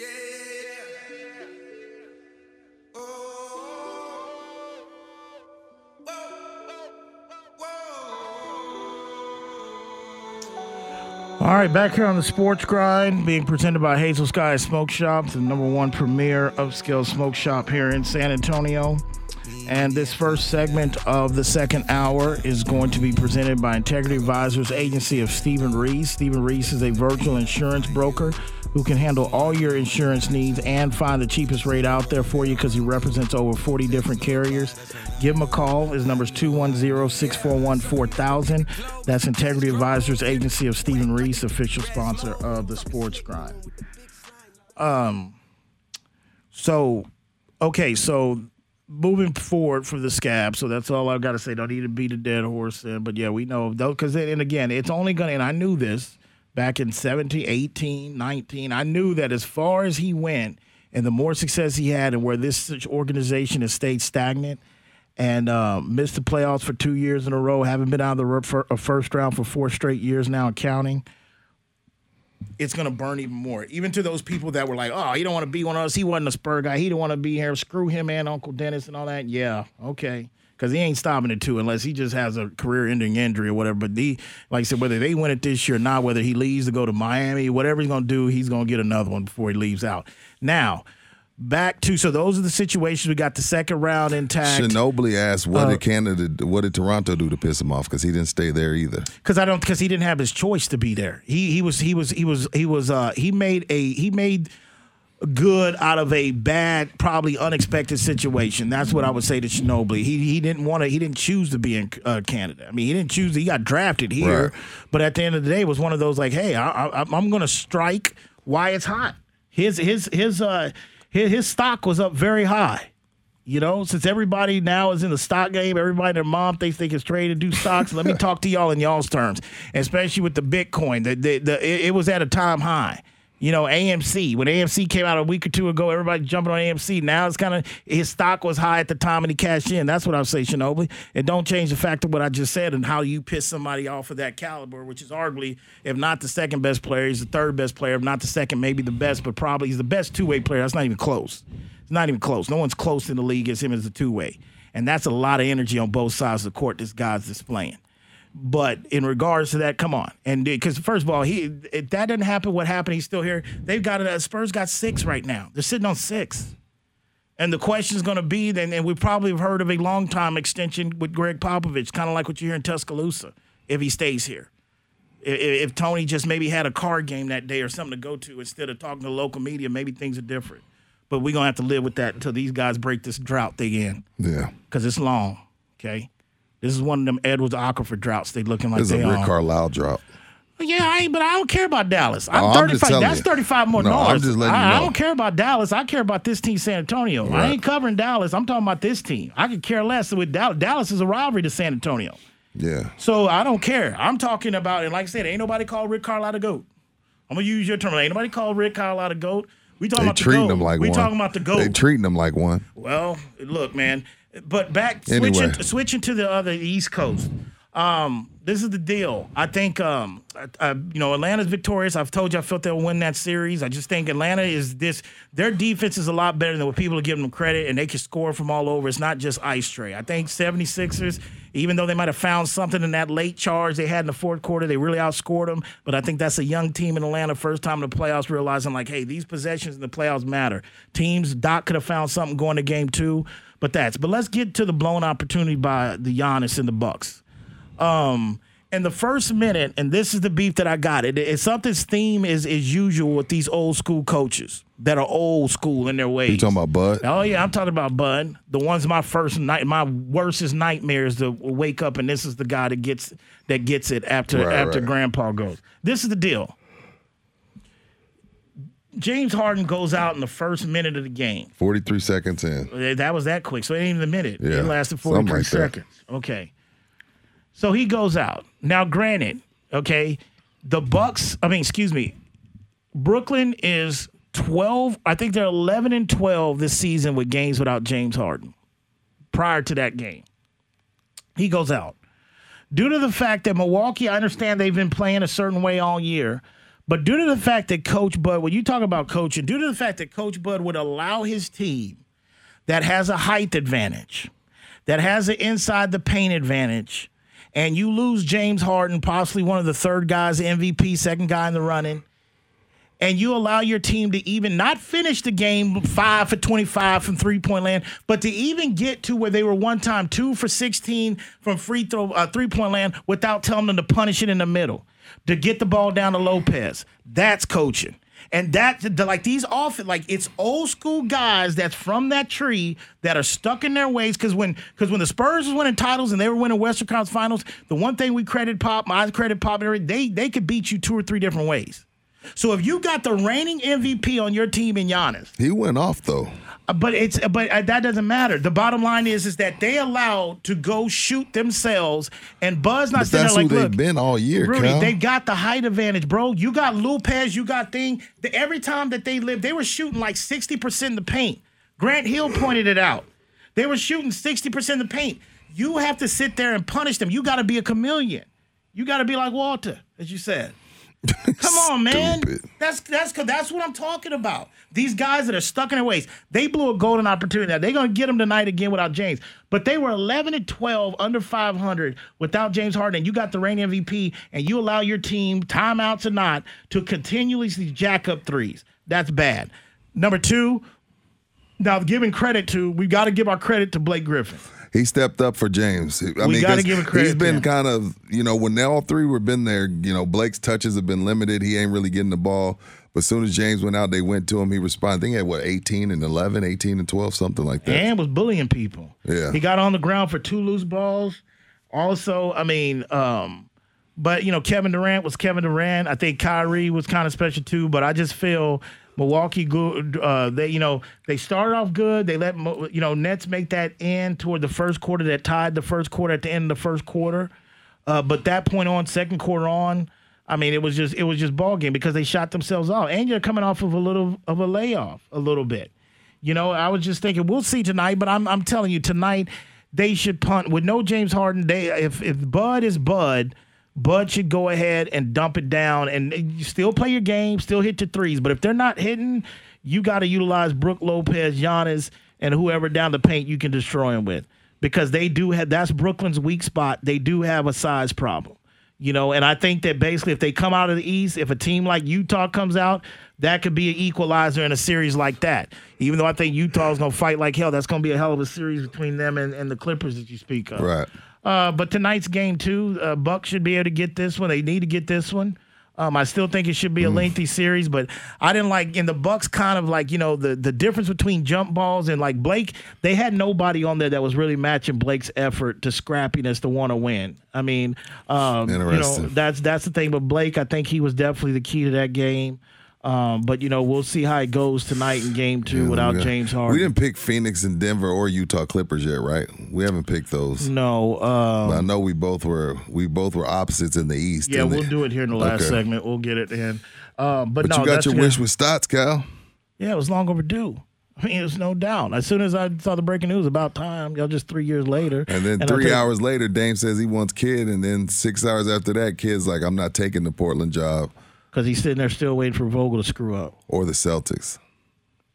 Oh. Oh. Oh. All right, back here on the Sports Grind, being presented by Hazel Sky Smoke Shop, the number one premier upscale smoke shop here in San Antonio. And this first segment of the second hour is going to be presented by Integrity Advisors Agency of Stephen Reese. Stephen Reese is a virtual insurance broker who can handle all your insurance needs and find the cheapest rate out there for you because he represents over 40 different carriers. Give him a call. His number is 210 641 4000. That's Integrity Advisors Agency of Stephen Reese, official sponsor of the Sports Grind. Um, so, okay, so moving forward for the scab. So that's all I've got to say. Don't need to beat a dead horse in, but yeah, we know because and again, it's only gonna. And I knew this back in 17, 18, 19. I knew that as far as he went, and the more success he had, and where this organization has stayed stagnant. And uh, missed the playoffs for two years in a row. Haven't been out of the first round for four straight years now, and counting it's going to burn even more. Even to those people that were like, oh, he don't want to be one of us. He wasn't a Spur guy. He don't want to be here. Screw him and Uncle Dennis and all that. Yeah, okay. Because he ain't stopping it too unless he just has a career-ending injury or whatever. But he, like I said, whether they win it this year or not, whether he leaves to go to Miami, whatever he's going to do, he's going to get another one before he leaves out. Now, back to so those are the situations we got the second round intact. Ginobili asked, "What uh, did Canada? What did Toronto do to piss him off? Because he didn't stay there either. Because I don't. Because he didn't have his choice to be there. He he was he was he was he was uh he made a he made good out of a bad, probably unexpected situation. That's what I would say to Ginobili. He he didn't want to. He didn't choose to be in uh, Canada. I mean, he didn't choose. He got drafted here, right. but at the end of the day, it was one of those like, hey, I, I, I'm going to strike why it's hot. His his his uh his, his stock was up very high. You know, since everybody now is in the stock game, everybody their mom thinks they can trade and do stocks. let me talk to y'all in y'all's terms, especially with the Bitcoin. The, the, the, it, it was at a time high. You know, AMC. When AMC came out a week or two ago, everybody jumping on AMC. Now it's kind of his stock was high at the time and he cashed in. That's what I would say, Ginobili. And don't change the fact of what I just said and how you piss somebody off of that caliber, which is arguably, if not the second best player, he's the third best player, if not the second, maybe the best, but probably he's the best two way player. That's not even close. It's not even close. No one's close in the league as him as a two way. And that's a lot of energy on both sides of the court this guy's displaying. But in regards to that, come on, and because first of all, he if that didn't happen, what happened? He's still here. They've got it. Uh, Spurs got six right now. They're sitting on six. And the question is going to be, then, and we probably have heard of a long time extension with Gregg Popovich, kind of like what you hear in Tuscaloosa, if he stays here. If, if, Tony just maybe had a card game that day or something to go to instead of talking to local media, maybe things are different. But we're going to have to live with that until these guys break this drought thing in. Yeah. Because it's long, okay? This is one of them Edwards Aquifer droughts. They looking like this they is a Rick. Carlisle drought. Yeah, I ain't, but I don't care about Dallas. I'm oh, 35. I'm that's 35 more no, dollars. I'm just letting I, you know. I don't care about Dallas. I care about this team, San Antonio. Right. I ain't covering Dallas. I'm talking about this team. I could care less with Dallas. Dallas is a rivalry to San Antonio. Yeah. So I don't care. I'm talking about, and like I said, ain't nobody called Rick Carlisle a goat. I'm gonna use your term. Ain't nobody called Rick Carlisle a goat. We talking they about treating the goat. them like we one. talking about the goat. They treating them like one. Well, look, man. But back anyway. switching switching to the other East Coast. Um, this is the deal. I think um, uh, you know Atlanta's victorious. I've told you I felt they'll win that series. I just think Atlanta is this. Their defense is a lot better than what people are giving them credit, and they can score from all over. It's not just Ice Trae. I think 76ers, even though they might have found something in that late charge they had in the fourth quarter, they really outscored them. But I think that's a young team in Atlanta, first time in the playoffs, realizing like, hey, these possessions in the playoffs matter. Teams Doc could have found something going to game two. But that's. But let's get to the blown opportunity by the Giannis and the Bucks. Um, in the first minute, and this is the beef that I got. It, it's something's theme is is usual with these old school coaches that are old school in their ways. You talking about Bud? Oh yeah, I'm talking about Bud. The one's my first night, my worstest nightmare is to wake up and this is the guy that gets that gets it after Right, after right. Grandpa goes. This is the deal. James Harden goes out in the first minute of the game. 43 seconds in. Uh, That was that quick. So it ain't even a minute. Yeah, it lasted something 43 like that. seconds. Okay. So he goes out. Now, granted, okay, the Bucks, I mean, excuse me, Brooklyn is 12, I think they're 11 and 12 this season with games without James Harden prior to that game. He goes out. Due to the fact that Milwaukee, I understand they've been playing a certain way all year, but due to the fact that Coach Bud, when you talk about coaching, due to the fact that Coach Bud would allow his team that has a height advantage, that has an inside the paint advantage, and you lose James Harden, possibly one of the third guys, MVP, second guy in the running, and you allow your team to even not finish the game five for 25 from three point land, but to even get to where they were one time two for 16 from free throw, uh, three point land without telling them to punish it in the middle, to get the ball down to Lopez. That's coaching. And that, the, like these off, like it's old school guys that's from that tree that are stuck in their ways. Because when, because when the Spurs was winning titles and they were winning Western Conference Finals, the one thing we credit Pop, I credit Pop, they they could beat you two or three different ways. So if you got the reigning MVP on your team in Giannis, He went off though. uh, but it's but uh, that doesn't matter. The bottom line is is that they allowed to go shoot themselves, and Buzz not But sitting that's there who like, they've been all year, Rudy, Cal. they got the height advantage, bro. You got Lopez, you got Thing. The, every time that they lived, they were shooting like sixty percent in the paint. Grant Hill pointed it out. They were shooting sixty percent in the paint. You have to sit there and punish them. You got to be a chameleon. You got to be like Walter, as you said. Come on, man. That's that's that's what I'm talking about. These guys that are stuck in their ways. They blew a golden opportunity. Now they're gonna get them tonight again without James. But they were 11 and 12 under 500 without James Harden. You got the reigning MVP, and you allow your team, timeouts or not, to continuously jack up threes. That's bad. Number two. Now, giving credit to, we got to give our credit to Blake Griffin. He stepped up for James. I We mean, gotta give him credit He's been kind of, you know, when they all three were been there, you know, Blake's touches have been limited. He ain't really getting the ball. But as soon as James went out, they went to him. He responded. I think he had what, 18 and 11, 18 and 12, something like that. and was bullying people. Yeah. He got on the ground for two loose balls. Also, I mean, um, but you know, Kevin Durant was Kevin Durant. I think Kyrie was kind of special too, but I just feel Milwaukee good. Uh, they, you know, they started off good. They let you know Nets make that end toward the first quarter that tied the first quarter at the end of the first quarter. Uh, but that point on, second quarter on, I mean, it was just it was just ball game because they shot themselves off, and you're coming off of a little of a layoff a little bit. You know, I was just thinking we'll see tonight, but I'm I'm telling you tonight they should punt with no James Harden. They if if Bud is Bud, Bud should go ahead and dump it down and you still play your game, still hit your threes. But if they're not hitting, you got to utilize Brooke Lopez, Giannis, and whoever down the paint you can destroy them with because they do have that's Brooklyn's weak spot. They do have a size problem. You know, and I think that basically if they come out of the East, if a team like Utah comes out, that could be an equalizer in a series like that. Even though I think Utah's to fight like hell, that's to be a hell of a series between them and, and the Clippers that you speak of. Right. Uh, but tonight's game too, uh, Bucks should be able to get this one. They need to get this one. Um, I still think it should be a lengthy series, but I didn't like in the Bucks kind of like you know the the difference between jump balls and like Blake. They had nobody on there that was really matching Blake's effort to scrappiness to want to win. I mean, um, you know that's that's the thing. But Blake, I think he was definitely the key to that game. Um, but you know we'll see how it goes tonight in Game Two without James Harden. We didn't pick Phoenix and Denver or Utah Clippers yet, right? We haven't picked those. no. Um, I know we both were we both were opposites in the East. Yeah, we'll the- do it here in the last Okay. segment. We'll get it in. Um, but, But no, you got your wish with Stotts, Cal. Yeah, it was long overdue. I mean, it's no doubt. As soon as I saw the breaking news, about time. Y'all just three years later. And then I three think- hours later, Dame says he wants Kidd, and then six hours after that, Kidd's like, "I'm not taking the Portland job because he's sitting there still waiting for Vogel to screw up. or the Celtics."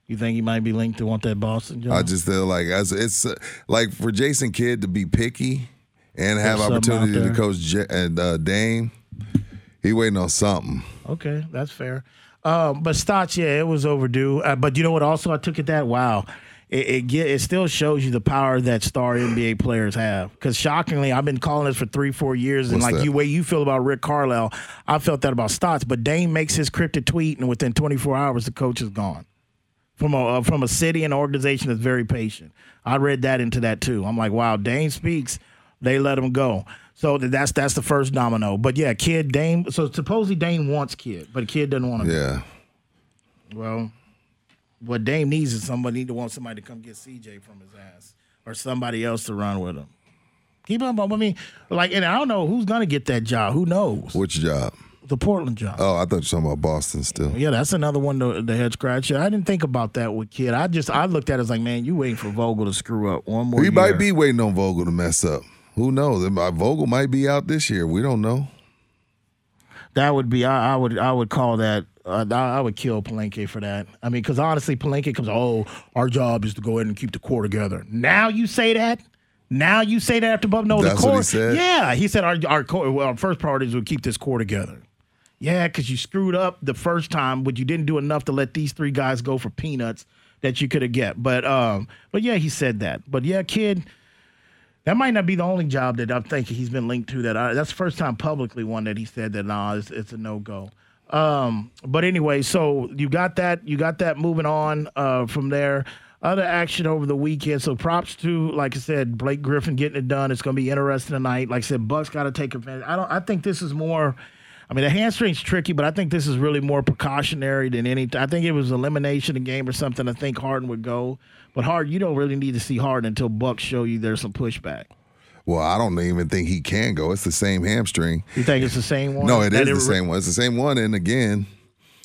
You think he might be linked to want that Boston job? I just feel like as it's uh, like for Jason Kidd to be picky and have out opportunity to coach J- and uh, Dame, he waiting on something. Okay, that's fair. Um, but Stotts, yeah, it was overdue. Uh, but you know what? Also, I took it that wow. It it, get, it still shows you the power that star NBA players have. Because shockingly, I've been calling this for three, four years, and What's like that? you way you feel about Rick Carlisle, I felt that about Stotts. But Dame makes his cryptic tweet, and within 24 hours, the coach is gone from a uh, from a city and organization that's very patient. I read that into that too. I'm like, wow, Dame speaks, they let him go. So that's that's the first domino. But yeah, Kidd Dame. So supposedly Dame wants Kidd, but Kidd doesn't want him. Yeah. Well, what Dame needs is somebody need to want somebody to come get CJ from his ass or somebody else to run with him. Keep up. I mean, like, and I don't know who's gonna get that job. Who knows? Which job? The Portland job. Oh, I thought you were talking about Boston still. Yeah, that's another one to the head scratcher. I didn't think about that with Kidd. I just I looked at it as like, man, you waiting for Vogel to screw up one more. He year. might be waiting on Vogel to mess up. Who knows? Vogel might be out this year. We don't know. That would be. I, I would. I would call that. Uh, I, would kill Palenque for that. I mean, because honestly, Palenque comes. Oh, our job is to go ahead and keep the core together. Now you say that. Now you say that after Bub. No, That's the core. what he said? Yeah, he said our our core. Well, our first priority is to keep this core together. Yeah, because you screwed up the first time, but you didn't do enough to let these three guys go for peanuts that you could have get. But um, but yeah, he said that. But yeah, Kidd, that might not be the only job that I'm thinking he's been linked to. That I, that's the first time publicly one that he said that nah, it's, it's a no go. Um, but anyway, so you got that, you got that moving on uh, from there. Other action over the weekend. So props to, like I said, Blake Griffin getting it done. It's going to be interesting tonight. Like I said, Bucks got to take advantage. I don't. I think this is more. I mean, the hamstring's tricky, but I think this is really more precautionary than any. I think it was elimination of game or something. I think Harden would go, but Harden, you don't really need to see Harden until Bucks show you there's some pushback. Well, I don't even think he can go. It's the same hamstring. You think it's the same one? No, it That is the same one. It's the same one. And again,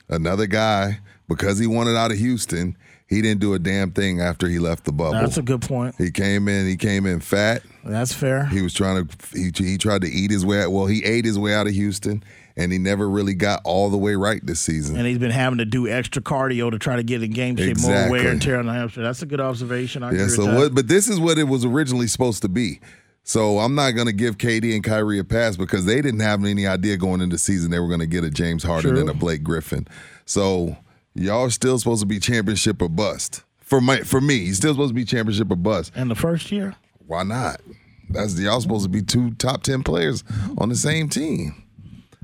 another guy because he wanted out of Houston, he didn't do a damn thing after he left the bubble. That's a good point. he came in. He came in fat. That's fair. He was trying to. He, he tried to eat his way. out. Well, he ate his way out of Houston, and he never really got all the way right this season. and he's been having to do extra cardio to try to get in game shape, more Exactly. wear and tear on the hamstring. That's a good observation. I Yeah. agree So with that. what? But this is what it was originally supposed to be. So I'm not going to give KD and Kyrie a pass because they didn't have any idea going into the season they were going to get a James Harden True. and a Blake Griffin. So y'all are still supposed to be championship or bust. For my for me, he's still supposed to be championship or bust. And the first year, Why not? That's y'all supposed to be two top ten players on the same team.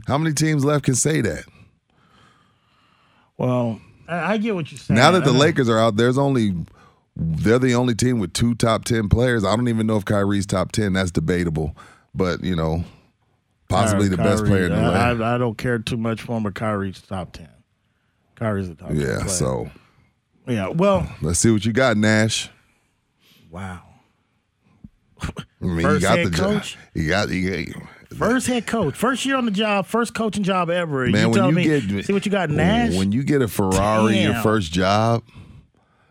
How many teams left can say that? well, I, I get what you're saying. Now that the Lakers are out, there's only they're the only team with two top ten players. I don't even know if Kyrie's top ten. That's debatable, but you know, possibly the best Kyrie, player in the I, league. I, I don't care too much for him, but Kyrie's top ten. Kyrie's the top. 10 Yeah. So yeah. Well, let's see what you got, Nash. wow. I mean, First you got head the job. coach? You got you got- First head coach, first year on the job, first coaching job ever. man. you when tell you me, get see what you got, Nash. When you get a Ferrari your first job,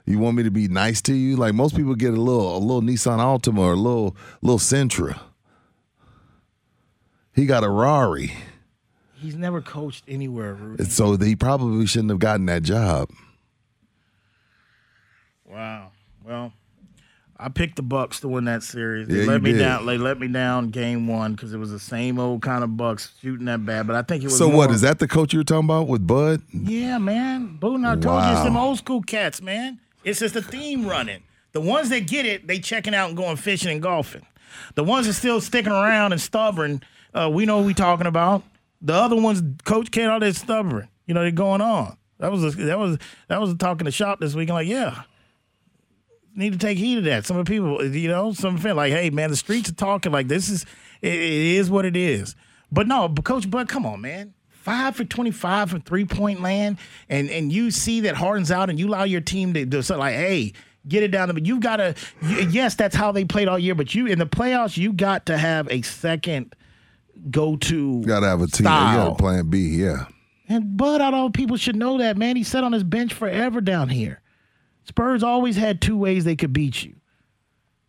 you want me to be nice to you? Like most people get a little a little Nissan Altima or a little little Sentra. He got a Rari. He's never coached anywhere. Rudy. So he probably shouldn't have gotten that job. Wow. Well, I picked the Bucks to win that series. They Yeah, let me did. down. They let me down game one because it was the same old kind of Bucks shooting that bad. But I think it was. So more- what is that the coach you were talking about with Bud? Yeah, man. Boone, I told you some old school cats, man. It's just the theme running. The ones that get it, they checking out and going fishing and golfing. The ones that still sticking around and stubborn, uh, we know we talking about. The other ones, Coach Ken, all that stubborn. You know, they're going on. That was a, that was that was a talk in the shop this week. I'm like, yeah, need to take heed of that. Some of the people, you know, some feel like, hey, man, the streets are talking like this is it, it is what it is. But no, Coach Bud, come on, man. Five for twenty-five from three-point land, and and you see that Harden's out, and you allow your team to do so. Like, hey, get it down to. But you've got to. Yes, that's how they played all year. But you in the playoffs, you got to have a second go-to. You got to have a team. You Style. got a plan B. Yeah. And Bud, out all people should know that, man. He sat on his bench forever down here. Spurs always had two ways they could beat you.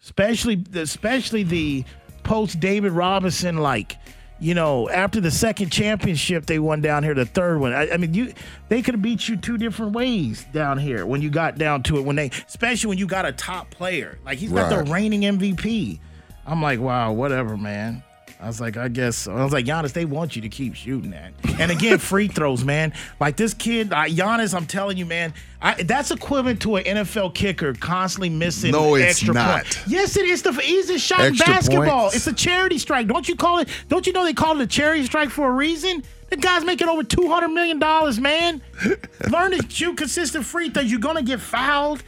Especially especially the post David Robinson like, you know, after the second championship they won down here, the third one. I, I mean, you they could have beat you two different ways down here when you got down to it. When they especially when you got a top player. Like he's got Right. the reigning MVP. I'm like, wow, whatever, man. I was like, I guess. I was like, Giannis, they want you to keep shooting that. And again, free throws, man. Like this kid, uh, Giannis, I'm telling you, man, I, that's equivalent to an NFL kicker constantly missing No, it's extra not. point. Yes, it is the easiest shot in basketball. points. It's a charity stripe. Don't you call it? Don't you know they call it a charity stripe for a reason? The guy's making over two hundred million dollars, man. Learn to shoot consistent free throws. You're gonna get fouled.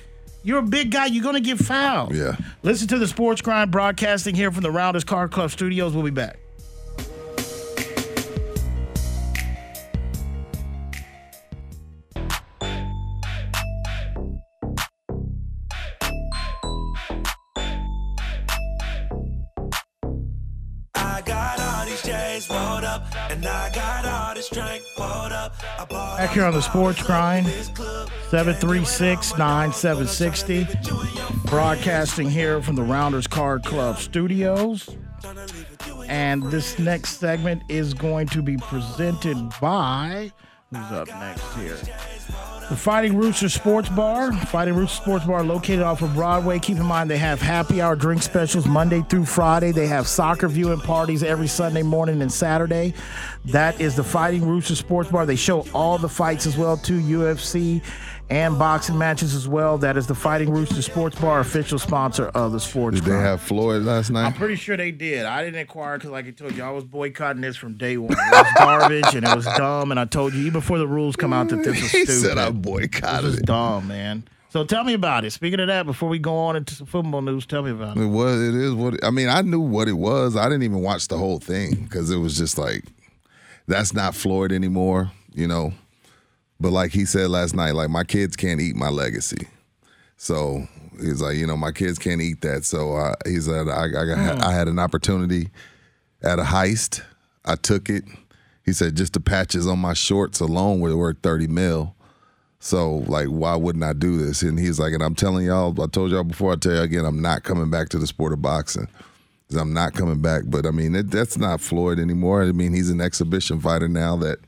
You're a big guy. You're gonna get fouled. Yeah. Listen to the Sports Grind broadcasting here from the Rounders Card Club Studios. We'll be back. Up, and I got all this drink up. I bought Back here on the Sports Grind, 736 9760. Broadcasting here from the Rounders Card Club studios. And this next segment is going to be presented by. Who's up next here? The Fighting Rooster Sports Bar. Fighting Rooster Sports Bar located off of Broadway. Keep in mind they have happy hour drink specials Monday through Friday. They have soccer viewing parties every Sunday morning and Saturday. That is the Fighting Rooster Sports Bar. They show all the fights as well too, UFC and boxing matches as well. That is the Fighting Rooster Sports Bar, official sponsor of the Sports Did they have Floyd last night? I'm pretty sure they did. I didn't inquire because, like I told you, I was boycotting this from day one. It was garbage and it was dumb. And I told you even before the rules come out that this was he stupid. said I This boycotted is dumb, man. So tell me about it. Speaking of that, before we go on into some football news, tell me about it. It was. It is what. I mean, I knew what it was. I didn't even watch the whole thing because it was just like, that's not Floyd anymore. You know. But like he said last night, like my kids can't eat my legacy. So he's like, you know, my kids can't eat that. So uh, he said, I, I, got, I had an opportunity at a heist. I took it. He said, just the patches on my shorts alone were worth 30 mil. So, like, why wouldn't I do this? And he's like, and I'm telling y'all, I told y'all before, I tell you again, I'm not coming back to the sport of boxing. I'm not coming back. But I mean, it, that's not Floyd anymore. I mean, he's an exhibition fighter now that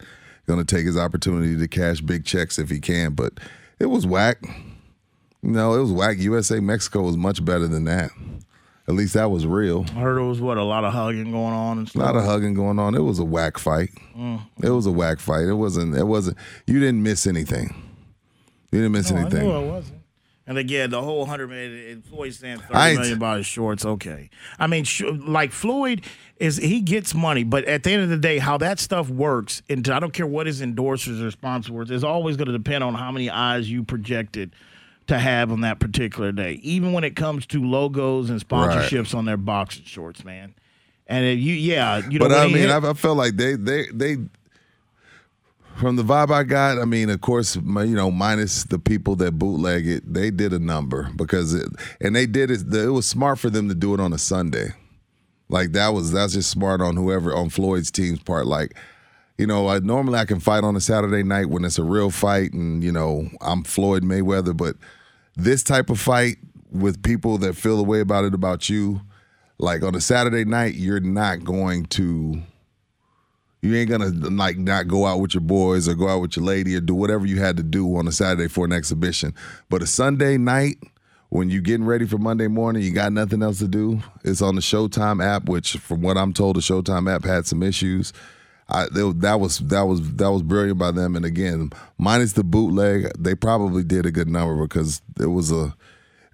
going to take his opportunity to cash big checks if he can. But it was whack. No, it was whack. USA Mexico was much better than that. At least that was real. I heard it was what a lot of hugging going on and stuff. A lot of hugging going on. It was a whack fight. Mm. It was a whack fight. It wasn't. It wasn't. You didn't miss anything. You didn't miss No, I anything. knew I wasn't. And again, the whole hundred million, Floyd saying I thirty million about his shorts. Okay, I mean, sh- like Floyd is he gets money, but at the end of the day, how that stuff works, and I don't care what his endorsers or sponsors, is always going to depend on how many eyes you projected to have on that particular day. Even when it comes to logos and sponsorships on their boxing shorts, man. And if you, yeah, you know, But I mean, hit- I, I felt like they, they, they, from the vibe I got, I mean, of course, you know, minus the people that bootleg it, they did a number because it, and they did it. It was smart for them to do it on a Sunday. Like that was that's just smart on whoever on Floyd's team's part. Like, you know, I, normally I can fight on a Saturday night when it's a real fight, and you know, I'm Floyd Mayweather. But this type of fight with people that feel the way about it about you, like on a Saturday night, you're not going to. You ain't gonna like not go out with your boys or go out with your lady or do whatever you had to do on a Saturday for an exhibition. But a Sunday night, when you're getting ready for Monday morning, you got nothing else to do. It's on the Showtime app, which, from what I'm told, the Showtime app had some issues. I, they, that was that was that was brilliant by them. And again, minus the bootleg, they probably did a good number because it was a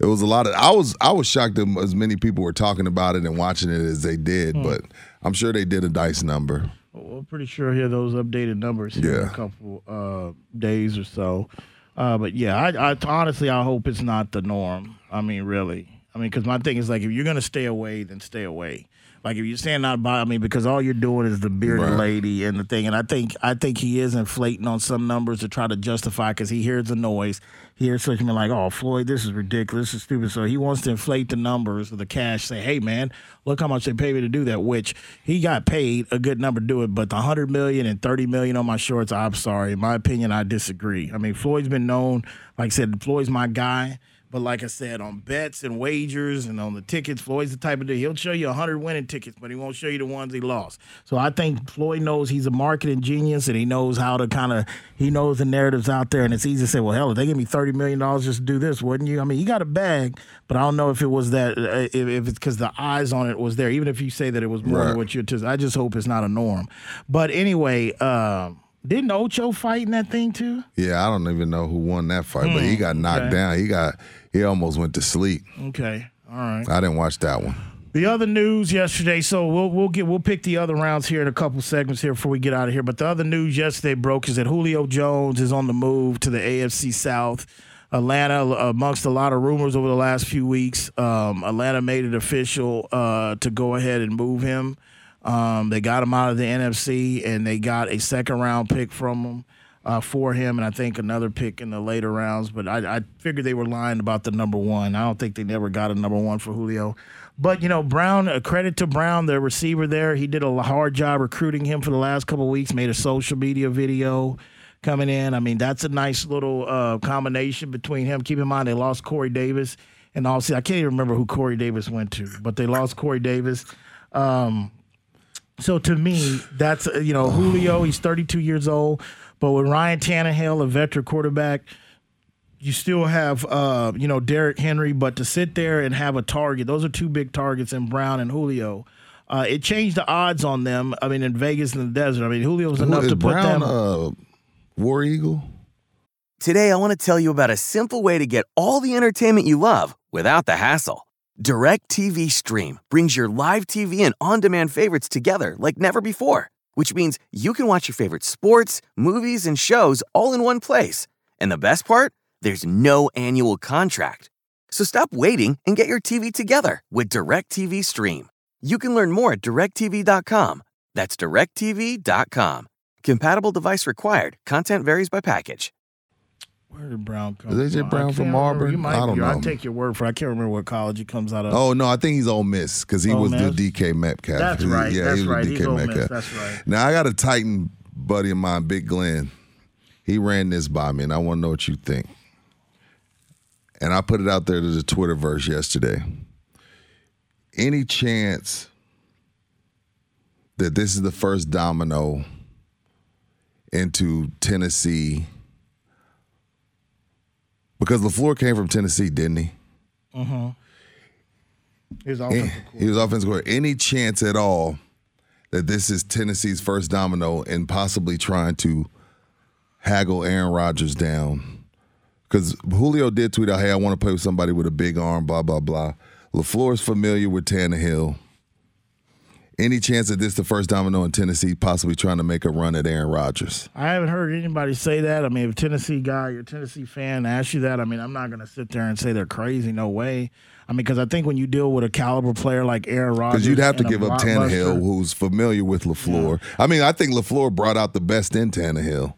it was a lot of. I was I was shocked that as many people were talking about it and watching it as they did, hmm. but I'm sure they did a dice number. Well, I'm pretty sure here those updated numbers here in a couple uh, days or so. Uh, but yeah, I, I honestly I hope it's not the norm. I mean, really. I mean, because my thing is like if you're gonna stay away, then stay away. Like if you're saying not by, me because all you're doing is the bearded Right. lady and the thing. And I think I think he is inflating on some numbers to try to justify because he hears the noise. He hears something like, "Oh, Floyd, this is ridiculous. This is stupid." So he wants to inflate the numbers of the cash. Say, "Hey, man, look how much they pay me to do that." Which he got paid a good number to do it, but the hundred million and thirty million on my shorts, I'm sorry. In my opinion, I disagree. I mean, Floyd's been known, like I said, Floyd's my guy. But like I said, on bets and wagers and on the tickets, Floyd's the type of dude. He'll show you 100 winning tickets, but he won't show you the ones he lost. So I think Floyd knows he's a marketing genius and he knows how to kind of, he knows the narratives out there. And it's easy to say, well, hell, if they give me $30 million just to do this, wouldn't you? I mean, you got a bag, but I don't know if it was that, uh, if, if it's because the eyes on it was there. Even if you say that it was more Right. than what you just, I just hope it's not a norm. But anyway, um, didn't Ocho fight in that thing too? Yeah, I don't even know who won that fight, but he got knocked okay. down. He got he almost went to sleep. Okay. All right. I didn't watch that one. The other news yesterday, so we'll we'll get we'll pick the other rounds here in a couple segments here before we get out of here. But the other news yesterday broke is that Julio Jones is on the move to the AFC South. Atlanta, amongst a lot of rumors over the last few weeks, um, Atlanta made it official uh, to go ahead and move him. Um, they got him out of the NFC and they got a second round pick from him. uh, for him, and I think another pick in the later rounds. But I, I figured they were lying about the number one. I don't think they never got a number one for Julio. But you know, Brown. A credit to Brown, the receiver there. He did a hard job recruiting him for the last couple weeks. Made a social media video coming in. I mean, that's a nice little uh, combination between him. Keep in mind they lost Corey Davis, and also I can't even remember who Corey Davis went to, but they lost Corey Davis. Um, so to me, that's uh, you know Julio. He's 32 years old, but with Ryan Tannehill, a veteran quarterback, you still have uh, you know Derrick Henry. But to sit there and have a target, those are two big targets in Brown and Julio. Uh, it changed the odds on them. I mean, in Vegas in the desert. I mean, Julio was enough Is to put Brown them. uh, War Eagle? Today, I want to tell you about a simple way to get all the entertainment you love without the hassle. DirecTV Stream brings your live TV and on demand favorites together like never before, which means you can watch your favorite sports, movies, and shows all in one place. And the best part? There's no annual contract. So stop waiting and get your TV together with DirecTV Stream. You can learn more at directv.com. That's directv.com. Compatible device required. Content varies by package. Where did Brown come Is AJ from? I Brown from. Auburn? You might I don't be. I'll take your word for it. I can't remember what college he comes out of. Oh no, I think he's Ole Miss because he Ole was the DK Metcalf. That's right. Yeah, That's he was right. the He's DK Miss. Metcalf. That's right. Now I got a Titan buddy of mine, Big Glenn. He ran this by me, and I want to know what you think. And I put it out there to the Twitterverse yesterday. Any chance that this is the first domino into Tennessee? Because LaFleur came from Tennessee, didn't he? His Eh, offensive He was offensive coordinator. Any chance at all that this is Tennessee's first domino and possibly trying to haggle Aaron Rodgers down? Because Julio did tweet out, "Hey, I want to play with somebody with a big arm." Blah blah blah. Lafleur is familiar with Tannehill. Any chance that this is the first domino in Tennessee possibly trying to make a run at Aaron Rodgers? I haven't heard anybody say that. I mean, if a Tennessee guy, you're a Tennessee fan, asks you that, I mean, I'm not going to sit there and say they're crazy. No way. I mean, because I think when you deal with a caliber player like Aaron Rodgers, Because you'd have to give up Tannehill, who's familiar with Lafleur. I mean, I think Lafleur brought out the best in Tannehill.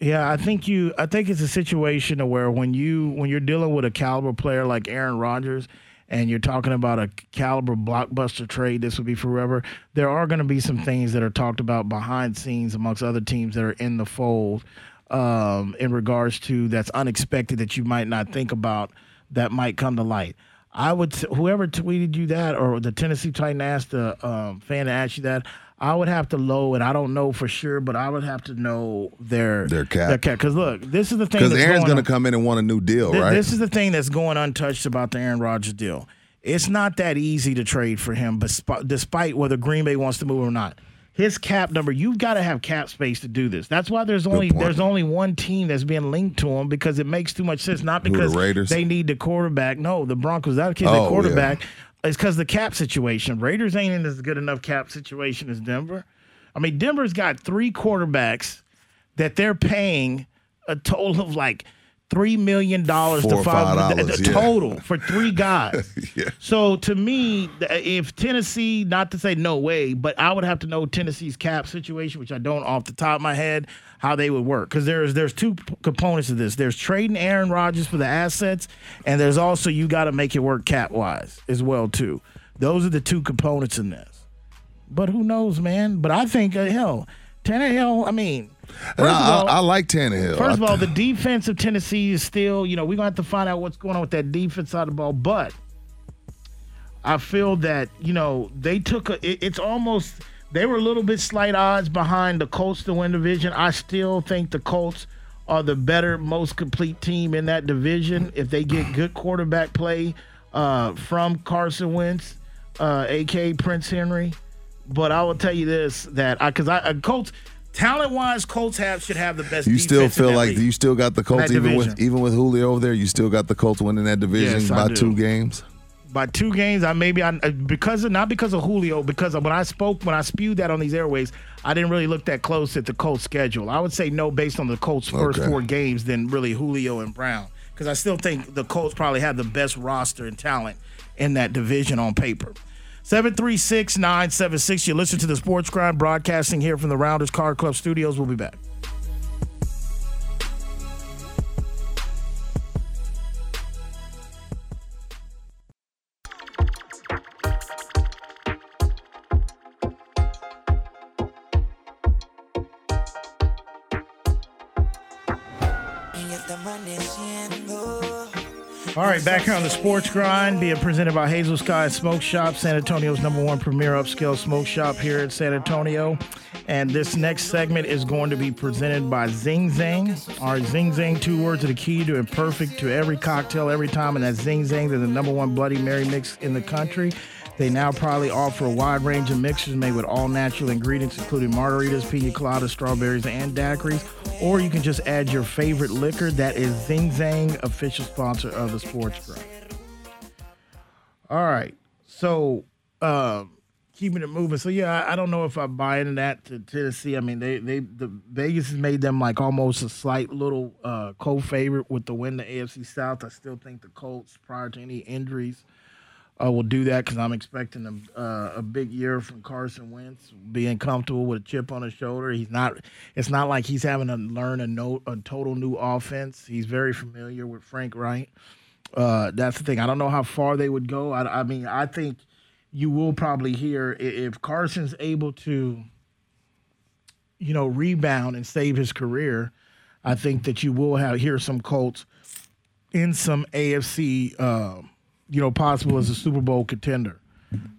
Yeah, I think you. I think it's a situation where when you when you're dealing with a caliber player like Aaron Rodgers, and you're talking about a caliber blockbuster trade, this would be forever. There are going to be some things that are talked about behind scenes amongst other teams that are in the fold, um, in regards to that's unexpected that you might not think about that might come to light. I would whoever tweeted you that or the Tennessee Titan asked the um, fan to ask you that. I would have to low and I don't know for sure, but I would have to know their Their cap. Their cap. Because look, this is the thing. Because Aaron's going to come in and want a new deal, Th- right? This is the thing that's going untouched about the Aaron Rodgers deal. It's not that easy to trade for him, but despite whether Green Bay wants to move or not, his cap number, you've got to have cap space to do this. That's why there's only there's only one team that's being linked to him because it makes too much sense. Not Who, the because they need the quarterback. No, the Broncos. That kid's Oh, a quarterback. It's because the cap situation. Raiders ain't in as good enough cap situation as Denver. I mean, Denver's got three quarterbacks that they're paying a total of like three million dollars to five the- dollars, the yeah. total for three guys. Yeah. So to me, if Tennessee, not to say no way, but I would have to know Tennessee's cap situation, which I don't off the top of my head, how they would work. Because there's there's two p- components of this. There's trading Aaron Rodgers for the assets, and there's also you got to make it work cap wise as well too. Those are the two components in this. But who knows, man? But I think uh, hell, Tannehill. I mean, first of I, all, I, I like Tannehill. First of all, the defense of Tennessee is still, you know, we're going to have to find out what's going on with that defense side of the ball. But I feel that, you know, they took a, it, it's almost, they were a little bit slight odds behind the Colts to win division. I still think the Colts are the better, most complete team in that division if they get good quarterback play uh, from Carson Wentz, uh, aka Prince Henry. But I will tell you this that I, because I, uh, Colts, talent wise, Colts have should have the best. you still feel like league. you still got the Colts even with even with Julio over there. You still got the Colts winning that division Yes, by two games. by two games. I maybe I because of not because of Julio, because of when I spoke when I spewed that on these airways, I didn't really look that close at the Colts schedule. I would say no based on the Colts first Okay. four games than really Julio and Brown because I still think the Colts probably have the best roster and talent in that division on paper. 736 976. You listen to the Sports Grind broadcasting here from the Rounders Card Club studios. We'll be back. All right, back here on the Sports Grind, being presented by Hazel Sky Smoke Shop, San Antonio's number one premier upscale smoke shop here in San Antonio. And this next segment is going to be presented by Zing Zang. Our Zing Zang, two words are the key to and perfect to every cocktail every time, and that's Zing Zang. They're the number one Bloody Mary mix in the country. They now proudly offer a wide range of mixers made with all natural ingredients, including margaritas, pina coladas, strawberries, and daiquiris. Or you can just add your favorite liquor. That is Zing Zang, official sponsor of the Sports Grind. All right. So, um, keeping it moving. So yeah, I, I don't know if I buy into that to Tennessee. I mean, they they the Vegas has made them like almost a slight little uh, co-favorite with the win the AFC South. I still think the Colts, prior to any injuries, uh, will do that because I'm expecting a, uh, a big year from Carson Wentz, being comfortable with a chip on his shoulder. He's not. It's not like he's having to learn a no, a total new offense. He's very familiar with Frank Reich. Uh, that's the thing. I don't know how far they would go. I, I mean, I think you will probably hear if Carson's able to, you know, rebound and save his career. I think that you will have hear some Colts in some AFC, uh, you know, possible as a Super Bowl contender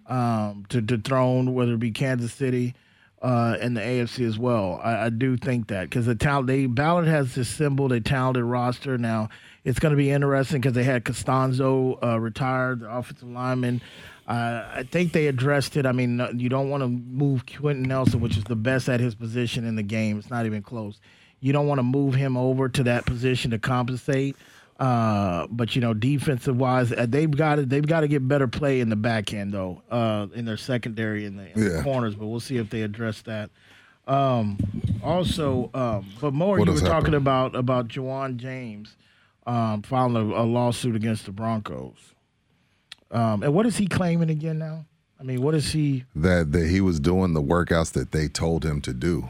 um, to dethrone whether it be Kansas City uh, and the AFC as well. I, I do think that because the talent, they Ballard has assembled a talented roster. Now it's going to be interesting because they had Castonzo uh, retired, the offensive lineman. Uh, I think they addressed it. I mean, you don't want to move Quenton Nelson, which is the best at his position in the game. It's not even close. You don't want to move him over to that position to compensate. Uh, but you know, defensive wise, uh, they've got to they've got to get better play in the back end though, uh, in their secondary and the, in the corners. But we'll see if they address that. Um, also, um, but more What you were talking happened? about about Ja'Wuan James um, filing a, a lawsuit against the Broncos. Um, and what is he claiming again now? I mean, what is he? that that he was doing the workouts that they told him to do.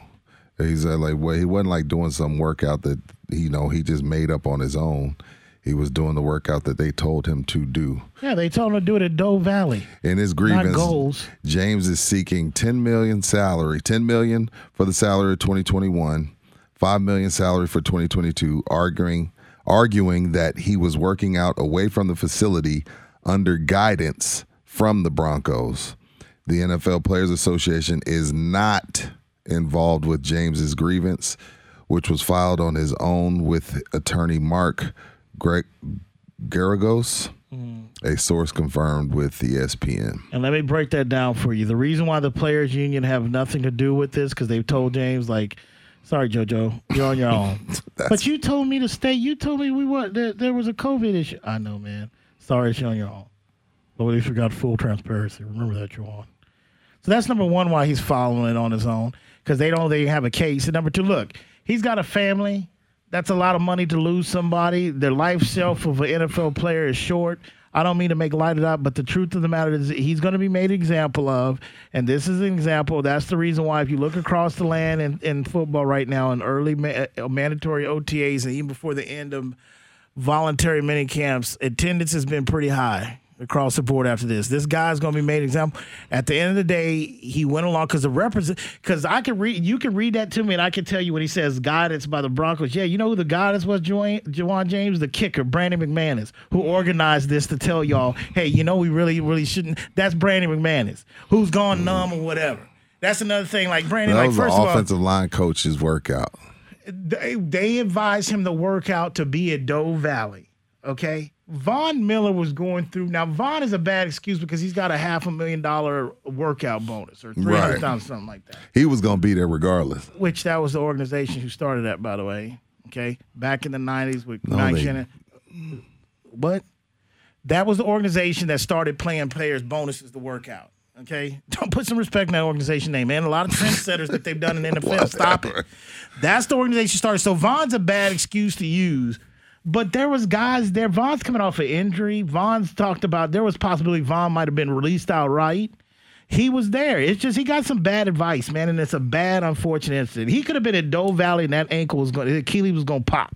He said like well, he wasn't like doing some workout that you know he just made up on his own. He was doing the workout that they told him to do. Yeah, they told him to do it at Dove Valley. In his grievance, goals. James is seeking 10 million salary, 10 million for the salary of 2021, 5 million salary for 2022, arguing arguing that he was working out away from the facility under guidance from the Broncos. The NFL Players Association is not involved with James's grievance, which was filed on his own with attorney Mark Greg Geragos. Mm-hmm. A source confirmed with ESPN. And let me break that down for you. The reason why the players union have nothing to do with this because they've told James like, "Sorry, JoJo, you're on your own." but you told me to stay. You told me we what there, there was a COVID issue. I know, man. Sorry, you're on your own. But at least we got full transparency. Remember that you're on. So that's number one why he's following it on his own because they don't they have a case. And number two, look, he's got a family. That's a lot of money to lose somebody. Their life shelf of an NFL player is short. I don't mean to make light of that, but the truth of the matter is he's going to be made example of, and this is an example. That's the reason why if you look across the land in, in football right now in early ma- uh, mandatory OTAs and even before the end of voluntary mini camps, attendance has been pretty high across the board after this. This guy's going to be made an example. At the end of the day, he went along because the represent because I can read you can read that to me and I can tell you when he says guidance by the Broncos. Yeah, you know who the guidance was, Joanne, Ja'Wuan James, the kicker, Brandon McManus, who organized this to tell y'all, hey, you know we really, really shouldn't. That's Brandon McManus, who's gone numb or whatever. That's another thing. Like Brandon, That like was the first of all, offensive line coach's workout. they, they advised him to work out to be at Dove Valley. Okay. Von Miller was going through. Now, Von is a bad excuse because he's got a half a million dollar workout bonus or three hundred thousand, something like that. He was going to be there regardless. Which that was the organization who started that, by the way. Okay. Back in the 90s with No, Mike they- Shannon. What? That was the organization that started playing players bonuses to work out. Okay, don't put some respect in that organization name, man. A lot of trendsetters that they've done in the NFL. Stop it. That's the organization started. So Von's a bad excuse to use. But there was guys there. Von's coming off an injury. Von's talked about there was possibility Von might have been released outright. He was there. It's just he got some bad advice, man, and it's a bad, unfortunate incident. He could have been at Dove Valley, and that ankle was going, Achilles was going to pop.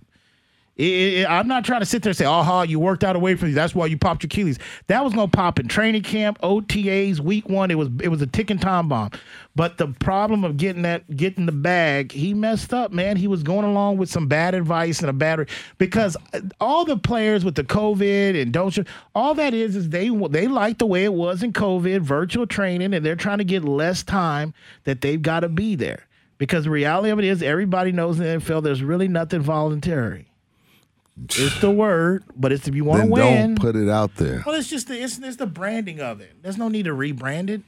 It- it- I'm not trying to sit there and say, "Oh, you worked out away from you. That's why you popped your Achilles." That was gonna pop in training camp, OTAs, week one. It was it was a ticking time bomb. But the problem of getting that getting the bag, he messed up, man. He was going along with some bad advice and a bad because all the players with the COVID and don't you, all that is is they they like the way it was in COVID, virtual training, and they're trying to get less time that they've got to be there. Because the reality of it is, everybody knows in the NFL there's really nothing voluntary. It's the word, but it's if you want to win. don't put it out there. well, it's just the it's, it's the branding of it. There's no need to rebrand it.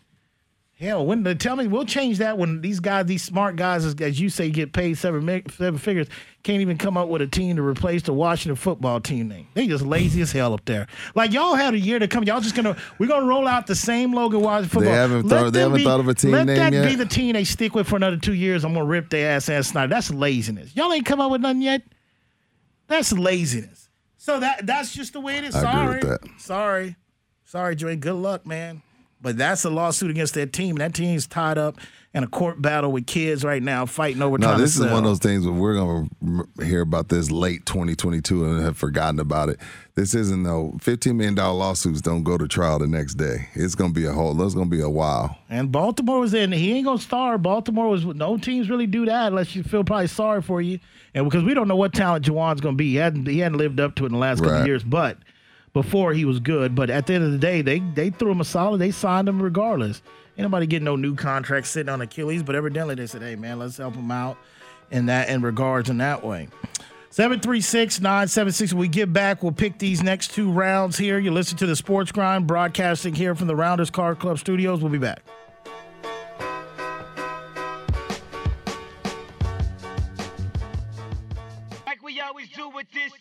Hell, when they tell me we'll change that when these guys, these smart guys, as, as you say, get paid seven seven figures, can't even come up with a team to replace the Washington football team name. They just lazy as hell up there. Like y'all had a year to come. Y'all just gonna we're gonna roll out the same logo Washington football. haven't thought- they haven't thought of a team Let name that be the team they stick with for another two years. I'm gonna rip their ass and Snyder. That's laziness. Y'all ain't come up with nothing yet. That's laziness. So that that's just the way it is. Sorry. agree with that. Sorry. Sorry, Joey. Good luck, man. But that's a lawsuit against that team. That team's tied up in a court battle with kids right now fighting over No, this to is one of those things where we're going to hear about this late 2022 and have forgotten about it. This isn't no $15 million lawsuits don't go to trial the next day. It's going to be a whole, it's going to be a while. And Baltimore was in. He ain't gonna star. Baltimore was. No teams really do that unless you feel probably sorry for you, and because we don't know what talent Ja'Wuan's gonna be. He hadn't. He hadn't lived up to it in the last couple Right. of years, but before he was good. But at the end of the day, they they threw him a solid. They signed him regardless. Ain't nobody getting no new contract sitting on Achilles, but evidently they said, "Hey man, let's help him out." In that in regards in that way. 736 976. When we get back, we'll pick these next two rounds here. You listen to the Sports Grind broadcasting here from the Rounders Card Club studios. We'll be back. Like we always do with this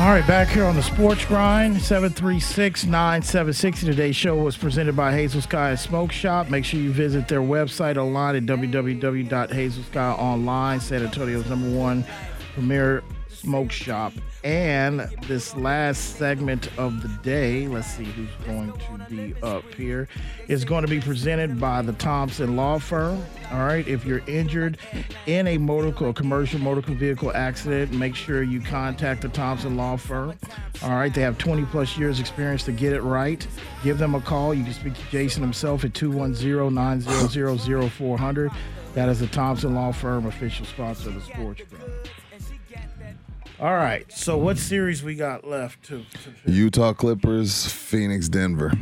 All right, back here on the Sports Grind, 736 976. Today's show was presented by Hazel Sky Smoke Shop. Make sure you visit their website online at www.hazelskyonline, San Antonio's number one premier smoke shop. And this last segment of the day, let's see who's going to be up here, is going to be presented by the Thompson Law Firm. All right, if you're injured in a motor or commercial motor vehicle accident, make sure you contact the Thompson Law Firm. All right, they have 20 plus years experience to get it right. Give them a call. You can speak to Jason himself at 210-900-0400. That is the Thompson Law Firm, official sponsor of the Sports Grind. All right, so what series we got left to? to Utah Clippers, Phoenix, Denver.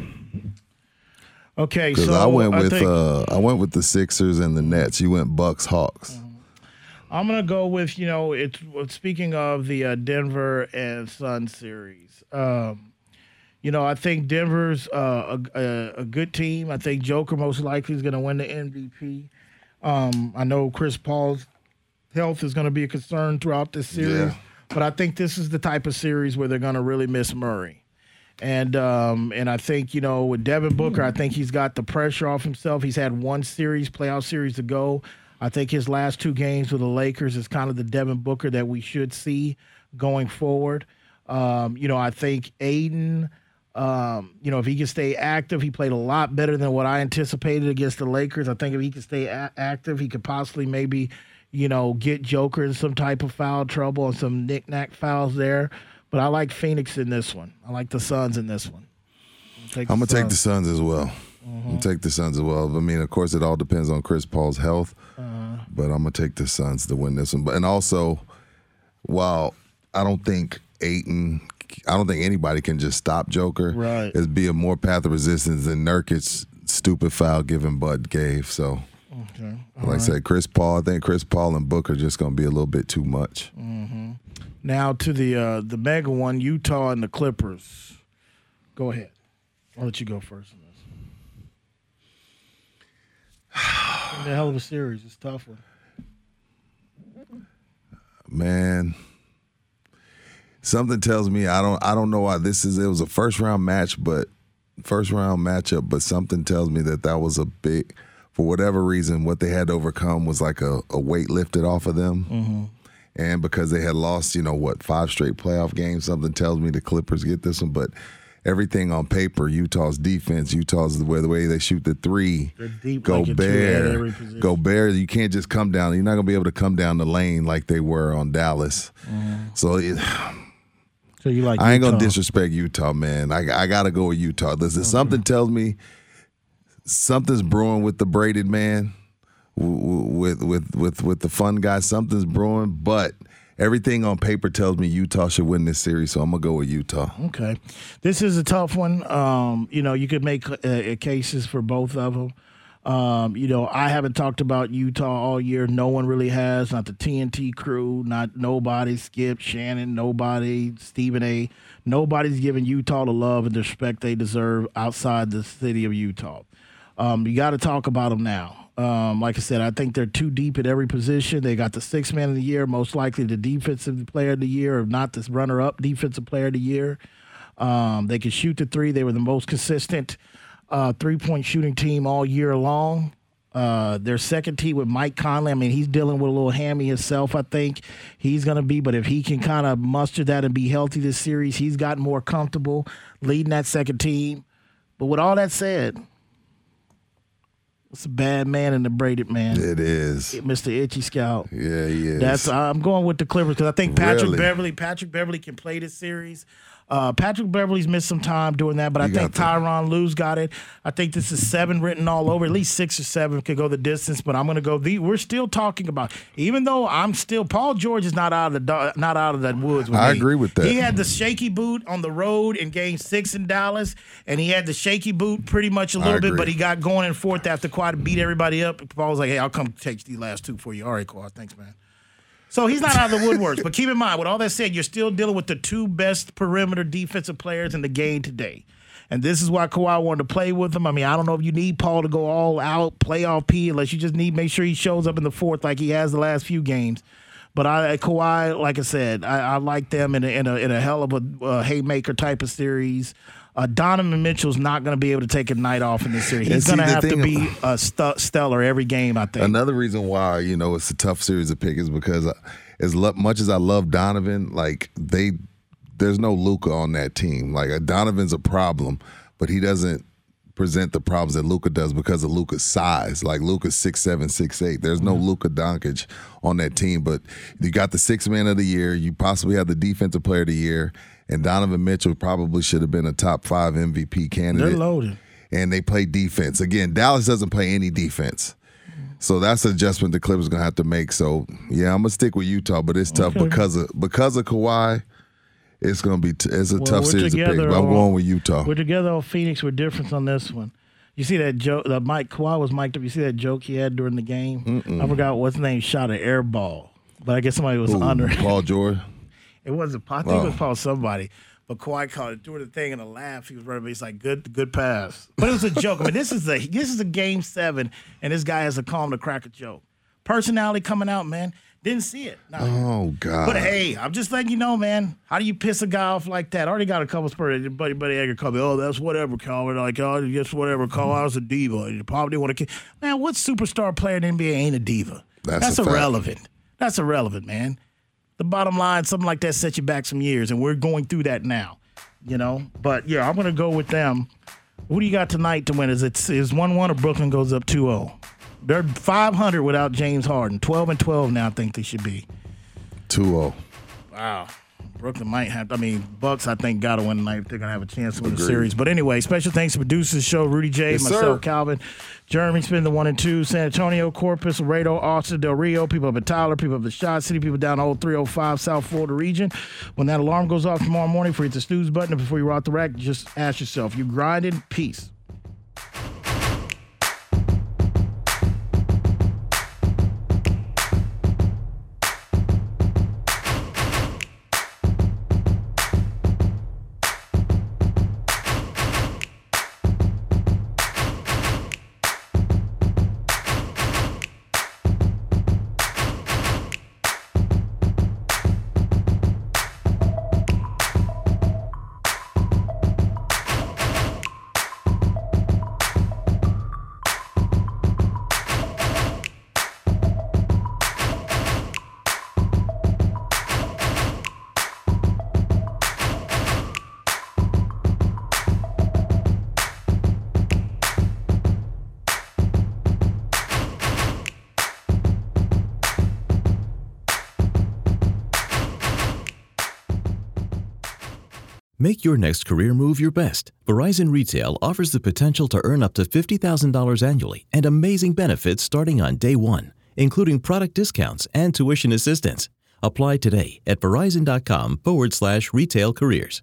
okay, so I went with think uh, I went with the Sixers and the Nets. You went Bucks, Hawks. I'm gonna go with you know it's speaking of the uh, Denver and Sun series. Um, you know, I think Denver's uh, a, a, a good team. I think Joker most likely is gonna win the MVP. Um, I know Chris Paul's health is gonna be a concern throughout this series, Yeah. But I think this is the type of series where they're gonna really miss Murray. And um, and I think you know with Devin Booker, I think he's got the pressure off himself. He's had one series, playoff series to go. I think his last two games with the Lakers is kind of the Devin Booker that we should see going forward. Um, you know, I think Ayton, um, you know, if he can stay active, he played a lot better than what I anticipated against the Lakers. I think if he can stay a- active, he could possibly maybe, you know, get Joker in some type of foul trouble and some knick-knack fouls there. But I like Phoenix in this one. I like the Suns in this one. I'm gonna take the Suns. As well. Mm-hmm. I'm gonna take the Suns as well. I mean, of course, it all depends on Chris Paul's health, uh-huh. but I'm gonna take the Suns to win this one. But and also, while I don't think Ayton, I don't think anybody can just stop Joker. Right. It's be a more path of resistance than Nurkic's stupid foul given Bud gave. So, Okay. like I said, Chris Paul. I think Chris Paul and Booker just gonna be a little bit too much. Now to the uh, the mega one, Utah and the Clippers. Go ahead. I'll let you go first on a hell of a series. It's tough one. man something tells me i don't i don't know why this is it was a first round match but first round matchup but something tells me that that was a big for whatever reason what they had to overcome was like a, a weight lifted off of them mm-hmm. and because they had lost you know what five straight playoff games something tells me the clippers get this one but everything on paper, Utah's defense, Utah's the way the way they shoot the three, They're deep like a two at Gobert. Gobert. You can't just come down. You're not gonna be able to come down the lane like they were on Dallas. Mm-hmm. So it, So you like I ain't gonna disrespect Utah, man. I I gotta go with Utah. Listen, something tells me something's brewing with the braided man, with with with with the fun guy. Something's brewing, but everything on paper tells me Utah should win this series. So I'm gonna go with Utah. Okay, this is a tough one. Um, you know, you could make uh, cases for both of them. Um, you know, I haven't talked about Utah all year. No one really has. Not the TNT crew. Not nobody. Skip Shannon. Nobody. Stephen A. Nobody's giving Utah the love and respect they deserve outside the city of Utah. Um, you got to talk about them now. Um, like I said, I think they're too deep at every position. They got the six man of the year, most likely the defensive player of the year, if not the runner up defensive player of the year. Um, they can shoot the three. They were the most consistent uh, three point shooting team all year long. Uh, their second team with Mike Conley. I mean, he's dealing with a little hammy himself. I think he's going to be, but if he can kind of muster that and be healthy this series, he's gotten more comfortable leading that second team. But with all that said, it's a bad man and a braided man, It is. Mr. Itchy Scout. Yeah, he is. That's I'm going with the Clippers because I think Patrick Really? Beverley, Patrick Beverley can play this series. Uh, Patrick Beverley's missed some time doing that, but I think Tyronn Lue's got it. I think this is seven written all over. At least six or seven could go the distance, but I'm going to go. The, we're still talking about, even though I'm still Paul George is not out of the not out of the woods. With I me. agree with that. He had the shaky boot on the road in Game Six in Dallas, and he had the shaky boot pretty much a little bit, but he got going in fourth after Kawhi beat everybody up. Paul was like, "Hey, I'll come take these last two for you." All right, Kawhi, thanks, man. So he's not out of the woodworks. but keep in mind, with all that said, you're still dealing with the two best perimeter defensive players in the game today. And this is why Kawhi wanted to play with him. I mean, I don't know if you need Paul to go all out, playoff P, unless you just need make sure he shows up in the fourth like he has the last few games. But I Kawhi, like I said, I, I like them in a, in a in a hell of a uh, haymaker type of series. Uh, Donovan Mitchell's not going to be able to take a night off in this series. He's going to have to be a stu- stellar every game. I think. Another reason why you know it's a tough series to pick is because uh, as lo- much as I love Donovan, like they, there's no Luka on that team. Like uh, Donovan's a problem, but he doesn't present the problems that Luka does because of Luka's size. Like Luka's six seven, six eight. There's no Luka Doncic on that team, but you got the six man of the year. You possibly have the defensive player of the year, and Donovan Mitchell probably should have been a top five MVP candidate They're loaded. and they play defense. Again, Dallas doesn't play any defense. So that's an adjustment the Clippers gonna have to make. So yeah, I'm gonna stick with Utah, but it's tough Okay. because of because of Kawhi. It's gonna be t- it's a Well, tough series to pick. But I'm going with Utah. We're together on Phoenix. We're different on this one. You see that joke? The Mike Kawhi was mic'd up. You see that joke he had during the game? I forgot what's his name. Shot an air ball, but I guess somebody was Ooh, under. Paul George. It wasn't. I think it was probably somebody. But Kawhi called it doing the thing and a laugh. He was running. but He's like, "Good, good pass." But it was a joke. I mean, this is a this is a game seven, and this guy has a calm to crack a joke. Personality coming out, man. Didn't see it. No. Oh God. But hey, I'm just letting you know, man. How do you piss a guy off like that? I already got a couple spurs. Buddy, buddy Edgar called me. Oh, that's whatever, Calvin. Like, oh, just whatever. Call I was a diva. You probably want to. Man, what superstar player in the NBA ain't a diva? That's fact. irrelevant. That's irrelevant, man. The bottom line, something like that set you back some years, and we're going through that now. You know, but yeah, I'm gonna go with them. Who do you got tonight to win? Is it is one one or Brooklyn goes up 2-0? They're 500 without James Harden. 12 and 12 now. I think they should be. 2-0. Wow. Brooklyn might have. I mean, Bucks. I think got to win tonight. if They're gonna have a chance to win the series. But anyway, special thanks to producers of the show, Rudy J, Yes, myself, sir. Calvin, Jeremy, spin the one and two, San Antonio, Corpus, Laredo, Austin, Del Rio, people up in Tyler, people up in Shot City, people down old 305 South Florida region. When that alarm goes off tomorrow morning, for you hit the snooze button, and before you rock the rack, just ask yourself, you grinding? Peace. Make your next career move your best. Verizon Retail offers the potential to earn up to $50,000 annually and amazing benefits starting on day one, including product discounts and tuition assistance. Apply today at verizon.com forward slash retail careers.